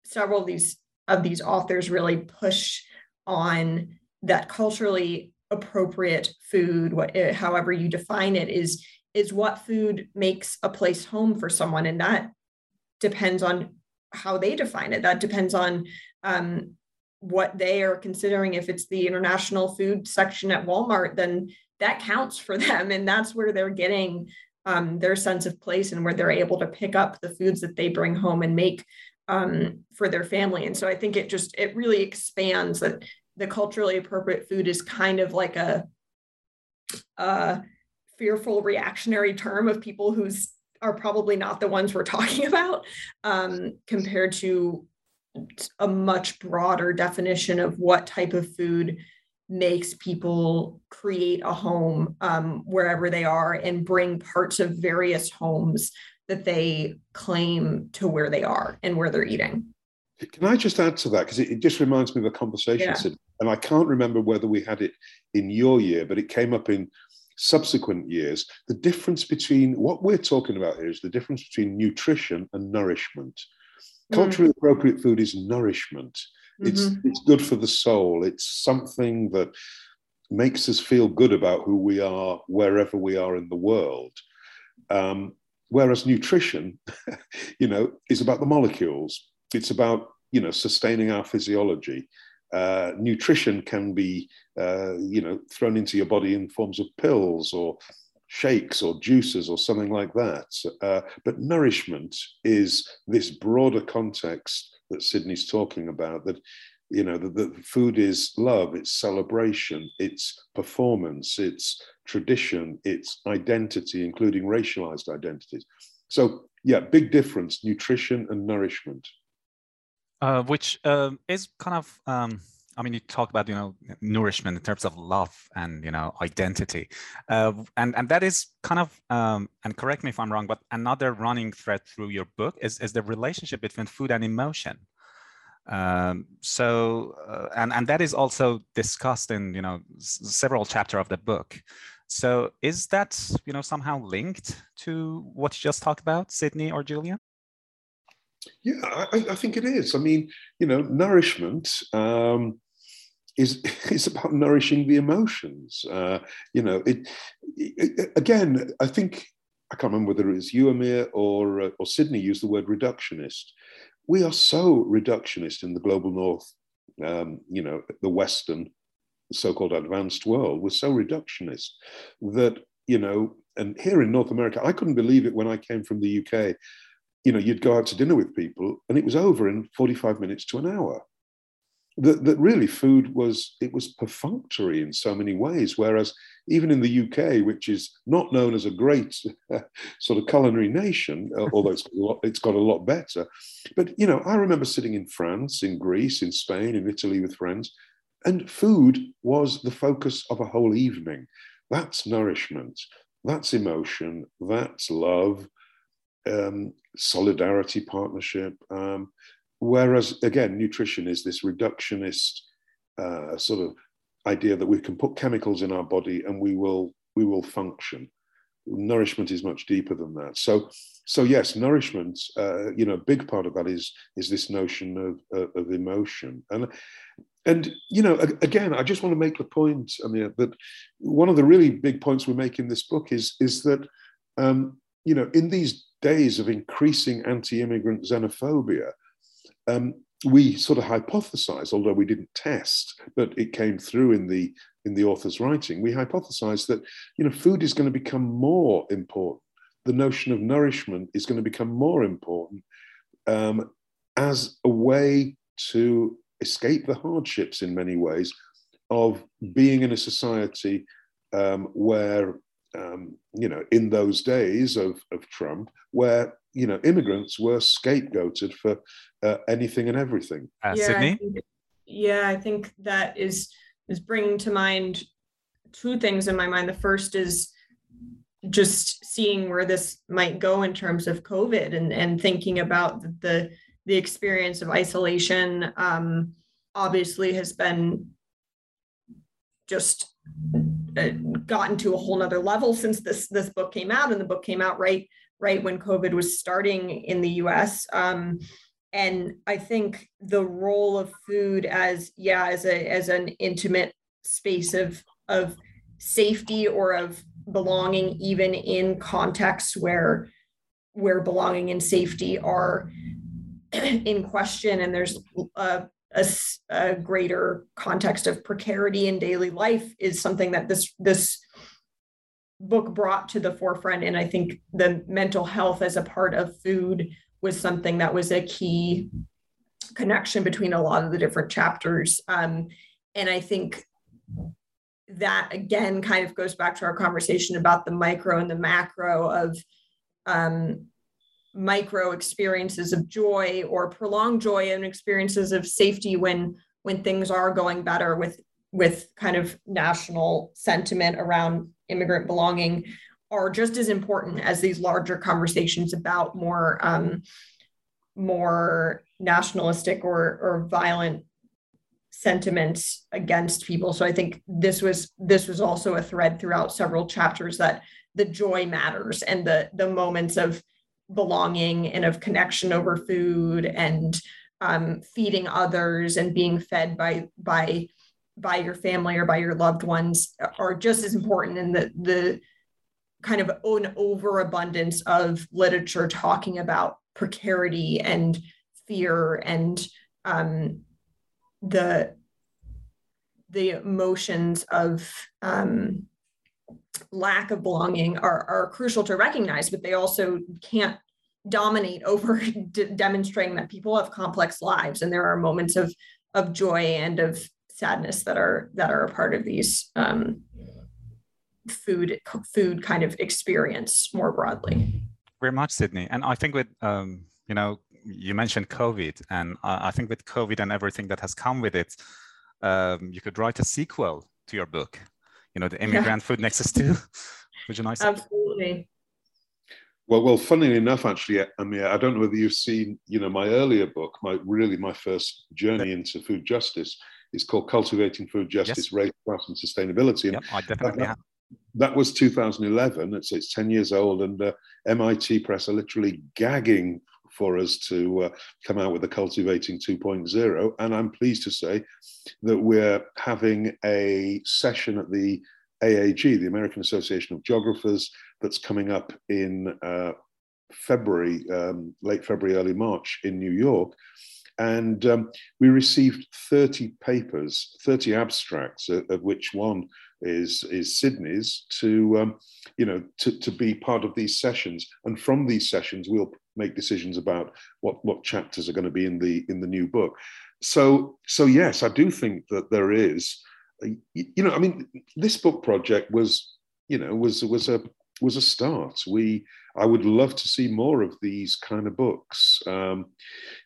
several of these of these authors really push on that culturally appropriate food what, uh, however you define it is is what food makes a place home for someone. And that depends on how they define it. That depends on um, what they are considering. If it's the international food section at walmart then that counts for *laughs* them and that's where they're getting um, their sense of place and where they're able to pick up the foods that they bring home and make um, for their family. And so i think it just it really expands that the culturally appropriate food is kind of like a, a fearful reactionary term of people who's are probably not the ones we're *laughs* talking about um, compared to a much broader definition of what type of food makes people create a home um, wherever they are and bring parts of various homes that they claim to where they are and where they're eating. Can I just add to that? Because it, it, just reminds me of a conversation, yeah. and I can't remember whether we had it in your year, but it came up in subsequent years, the difference between what we're talking about here is the difference between nutrition and nourishment. Mm. Culturally appropriate food is nourishment. It's mm-hmm. it's good for the soul. It's something that makes us feel good about who we are wherever we are in the world. Um, whereas nutrition, *laughs* you know, is about the molecules. It's about you know sustaining our physiology uh, nutrition can be, uh, you know, thrown into your body in forms of pills or shakes or juices or something like that. Uh, but nourishment is this broader context that Sydney's talking about. That you know, the food is love, it's celebration, it's performance, it's tradition, it's identity, including racialized identities. So yeah, big difference: nutrition and nourishment uh, which uh, is kind of um, I mean, you talk about you know nourishment in terms of love and you know identity, uh, and and that is kind of um, and correct me if I'm wrong, but another running thread through your book is is the relationship between food and emotion. Um, so uh, and and that is also discussed in you know several chapter of the book. So is that you know somehow linked to what you just talked about, Sydney or Julian? Yeah, I, I, think it is. I mean, you know, nourishment um, is *laughs* is about nourishing the emotions. Uh, you know, it, it, again. I think I can't remember whether it was you, Amir, or uh, or Sydney used the word reductionist. We are so reductionist in the global north. Um, you know, the Western so-called advanced world. We're so reductionist that you know, and here in North America, I couldn't believe it when I came from the UK. You know, you'd go out to dinner with people and it was over in 45 minutes to an hour. That, that really food was it was perfunctory in so many ways whereas even in the uk which is not known as a great *laughs* sort of culinary nation uh, *laughs* although it's got, lot, it's got a lot better. But you know i remember sitting in france in greece in spain in italy with friends and food was the focus of a whole evening. That's nourishment. That's emotion, that's love, um, solidarity, partnership. Um, whereas, again, nutrition is this reductionist uh, sort of idea that we can put chemicals in our body and we will we will function. Nourishment is much deeper than that. So, so yes, nourishment. Uh, you know, a big part of that is is this notion of of, emotion, and and you know, again, I just want to make the point, I mean, that one of the really big points we make in this book is is that um, you know, in these days of increasing anti-immigrant xenophobia, um, we sort of hypothesized, although we didn't test, but it came through in the in the author's writing. We hypothesized that you know, food is going to become more important. The notion of nourishment is going to become more important um, as a way to escape the hardships in many ways of being in a society um, where, um, you know, in those days of, of Trump, where, you know, immigrants were scapegoated for uh, anything and everything. Uh, yeah, Sydney? I think, yeah, I think that is is bringing to mind two things in my mind. The first is just seeing where this might go in terms of COVID and, and thinking about the, the the experience of isolation um, obviously has been just gotten to a whole nother level since this this book came out and the book came out right right when covid was starting in the us um, and i think the role of food as yeah as a as an intimate space of of safety or of belonging even in contexts where where belonging and safety are *clears throat* in question and there's a, a, a, greater context of precarity in daily life is something that this this book brought to the forefront. And i think the mental health as a part of food was something that was a key connection between a lot of the different chapters. Um, and i think that again kind of goes back to our conversation about the micro and the macro of um, micro experiences of joy or prolonged joy and experiences of safety when when things are going better with with kind of national sentiment around immigrant belonging are just as important as these larger conversations about more um, more nationalistic or or violent sentiments against people. So i think this was this was also a thread throughout several chapters that the joy matters and the the moments of belonging and of connection over food and um, feeding others and being fed by by by your family or by your loved ones are just as important in the the kind of an overabundance of literature talking about precarity and fear and um, the the emotions of um, lack of belonging are, are crucial to recognize, but they also can't dominate over *laughs* demonstrating that people have complex lives and there are moments of of joy and of sadness that are that are a part of these um, food food kind of experience more broadly. Very much, Sydney. And I think with um, you know you mentioned COVID, and I think with COVID and everything that has come with it, um, you could write a sequel to your book you know, the immigrant yeah. food nexus too. Would you nice? Absolutely. Well, well, funnily enough, actually, Amir, I don't know whether you've seen, you know, my earlier book, my really my first journey into food justice is called Cultivating Food Justice, yes. Race, Class, and Sustainability. And yep, I definitely that, have. That was 2011. It's it's 10 years old, and uh, MIT Press are literally gagging for us to uh, come out with the Cultivating 2.0. And I'm pleased to say that we're having a session at the AAG, the American Association of Geographers, that's coming up in uh, February, um, late February, early March in New York. And um, we received 30 papers, 30 abstracts, of, of which one is is Sydney's to um, you know to, to be part of these sessions, and from these sessions we'll make decisions about what what chapters are going to be in the in the new book. So so yes, I do think that there is, you know, I mean, this book project was you know was was a was a start. We I would love to see more of these kind of books. Um,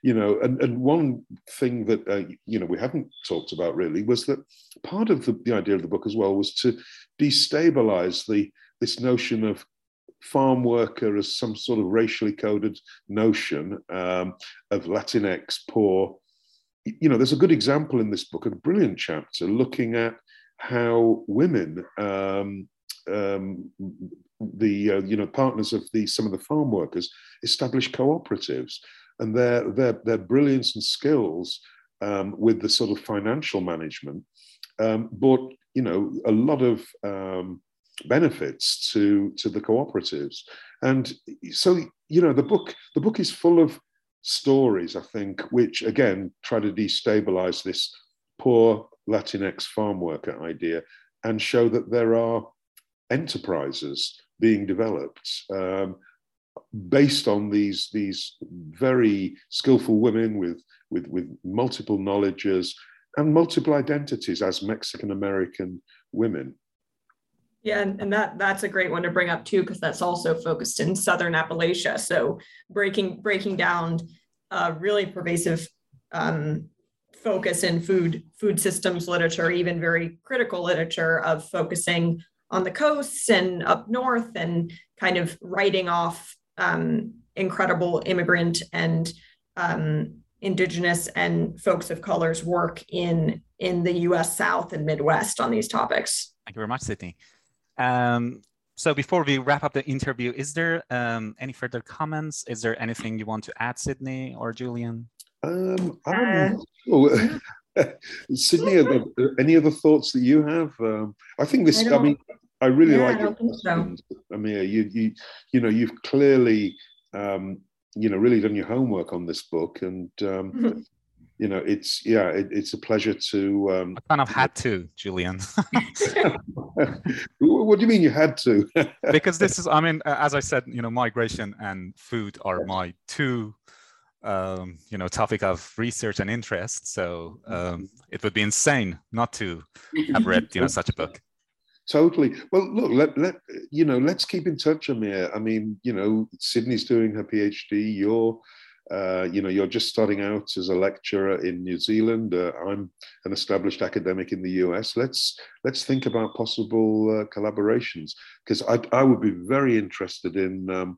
you know, and, and one thing that uh, you know we haven't talked about really was that part of the, the idea of the book as well was to destabilize the this notion of farm worker as some sort of racially coded notion um, of Latinx poor. You know, there's a good example in this book, a brilliant chapter looking at how women um, um, the uh, you know partners of the some of the farm workers establish cooperatives, and their their their brilliance and skills um, with the sort of financial management um, you know a lot of um, benefits to to the cooperatives, and so you know the book the book is full of stories I think which again try to destabilize this poor Latinx farm worker idea and show that there are enterprises being developed um, based on these these very skillful women with with with multiple knowledges and multiple identities as Mexican American women. Yeah, and, that that's a great one to bring up too, because that's also focused in Southern Appalachia. So breaking breaking down uh, really pervasive um, focus in food food systems literature, even very critical literature of focusing on the coasts and up north and kind of writing off um, incredible immigrant and um, indigenous and folks of color's work in in the US South and Midwest on these topics. Thank you very much, Sydney. Um, so before we wrap up the interview, is there um, any further comments? Is there anything you want to add, Sydney or Julian? Um, I don't uh, *laughs* Sydney, any other thoughts that you have? Um, I think this. I, I mean, I really yeah, like I your so. Amir. You, you, you know, you've clearly, um, you know, really done your homework on this book, and um, you know, it's yeah, it, it's a pleasure to. Um, I kind of had to, Julian. *laughs* *laughs* what do you mean you had to? because this is, *laughs* I mean, as I said, you know, migration and food are my two um, you know topic of research and interest so um, it would be insane not to have read you know such a book Totally. Well, look, let, let you know, let's keep in touch, Amir. I mean, you know, Sydney's doing her PhD. You're, uh, you know, you're just starting out as a lecturer in New Zealand. Uh, I'm an established academic in the US. Let's let's think about possible uh, collaborations because I, I would be very interested in um,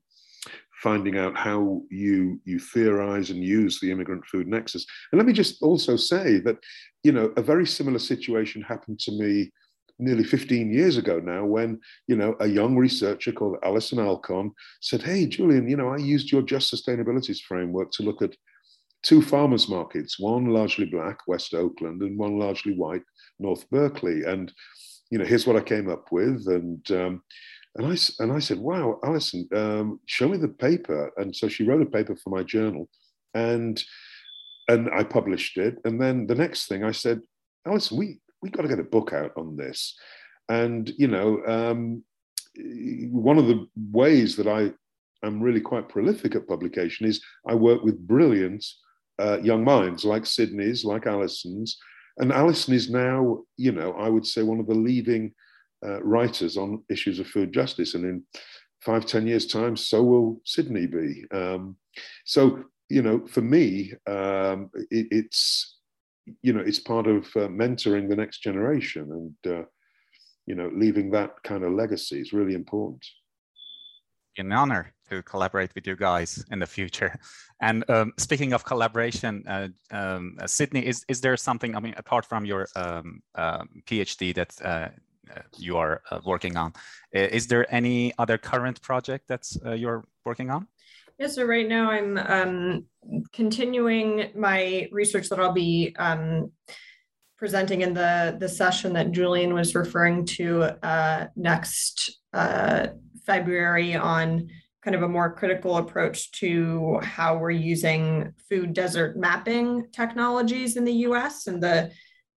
finding out how you you theorize and use the immigrant food nexus. And let me just also say that, you know, a very similar situation happened to me nearly 15 years ago now when you know a young researcher called Alison Alkon said hey Julian you know I used your just sustainabilities framework to look at two farmers markets one largely black West Oakland and one largely white North Berkeley. And you know here's what I came up with. And um, and I and I said wow Alison um, show me the paper. And so she wrote a paper for my journal and and I published it. And then the next thing I said Alison we we've got to get a book out on this. And, you know, um, one of the ways that I am really quite prolific at publication is I work with brilliant uh, young minds like Sydney's, like Alison's. And Alison is now, you know, I would say one of the leading uh, writers on issues of food justice. And in five, ten years' time, so will Sydney be. Um, so, you know, for me, um, it, it's you know, it's part of uh, mentoring the next generation and, uh, you know, leaving that kind of legacy is really important. An honor to collaborate with you guys in the future. *laughs* And um, speaking of collaboration, uh, um, uh, Sydney, is, is there something, I mean, apart from your um, um PhD that uh, uh, you are working on, is there any other current project that's you're working on? Yeah, so right now I'm um, continuing my research that I'll be um, presenting in the, the session that Julian was referring to uh, next uh, February on kind of a more critical approach to how we're using food desert mapping technologies in the US and the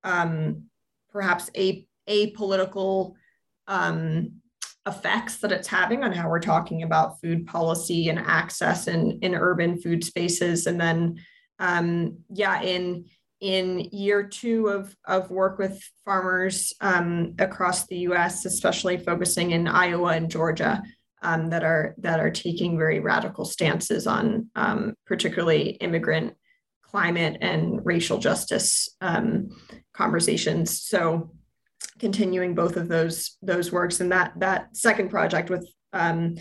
um, perhaps apolitical um, effects that it's having on how we're talking about food policy and access in, in urban food spaces. And then, um, yeah, in in year two of, of work with farmers um, across the U.S., especially focusing in Iowa and Georgia, um, that are that are taking very radical stances on um, particularly immigrant climate and racial justice um, conversations. So continuing both of those those works and that that second project with um,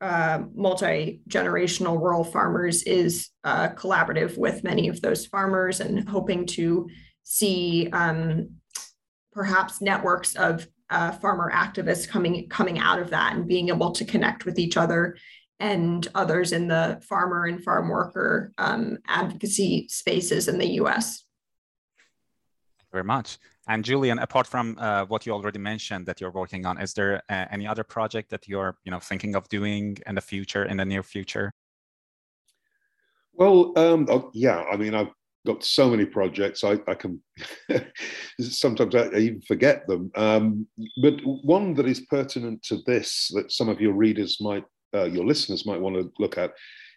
uh, multi-generational rural farmers is uh, collaborative with many of those farmers and hoping to see um, perhaps networks of uh, farmer activists coming coming out of that and being able to connect with each other and others in the farmer and farm worker um, advocacy spaces in the U.S. Thank you Very much. And Julian, apart from uh, what you already mentioned that you're working on, is there uh, any other project that you're, you know, thinking of doing in the future, in the near future? Well, um, oh, yeah. I mean, I've got so many projects. I, I can *laughs* sometimes I even forget them. Um, but one that is pertinent to this, that some of your readers might, uh, your listeners might want to look at,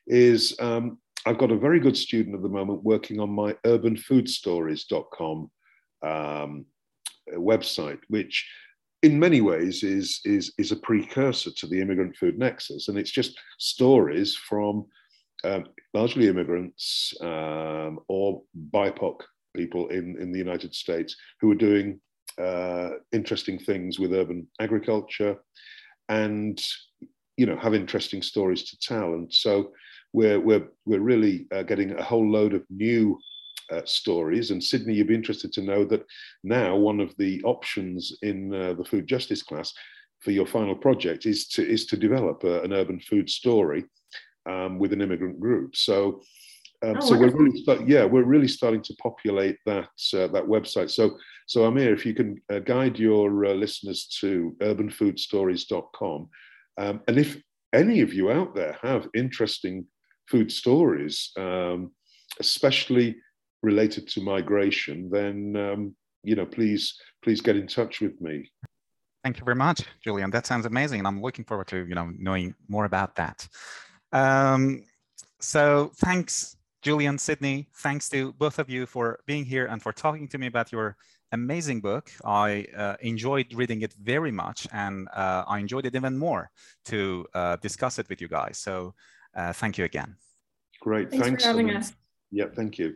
is um, I've got a very good student at the moment working on my urbanfoodstories.com um, website, which in many ways is, is, is a precursor to the immigrant food nexus. And it's just stories from um, largely immigrants um, or BIPOC people in, in the United States who are doing uh, interesting things with urban agriculture and you know have interesting stories to tell and so we're we're we're really uh, getting a whole load of new uh, stories. And Sydney, you'd be interested to know that now one of the options in uh, the food justice class for your final project is to is to develop a, an urban food story um, with an immigrant group. So. Um, oh, so we're really, yeah, we're really starting to populate that uh, that website. So, so Amir, if you can uh, guide your uh, listeners to urbanfoodstories.com, um, and if any of you out there have interesting food stories, um, especially related to migration, then um, you know, please please get in touch with me. Thank you very much, Julian. That sounds amazing, and I'm looking forward to you know knowing more about that. Um, so thanks, Julian, Sydney. Thanks to both of you for being here and for talking to me about your amazing book. I uh, enjoyed reading it very much, and uh, I enjoyed it even more to uh, discuss it with you guys. So uh, thank you again. Great. Thanks, Thanks for having us. Yeah, thank you.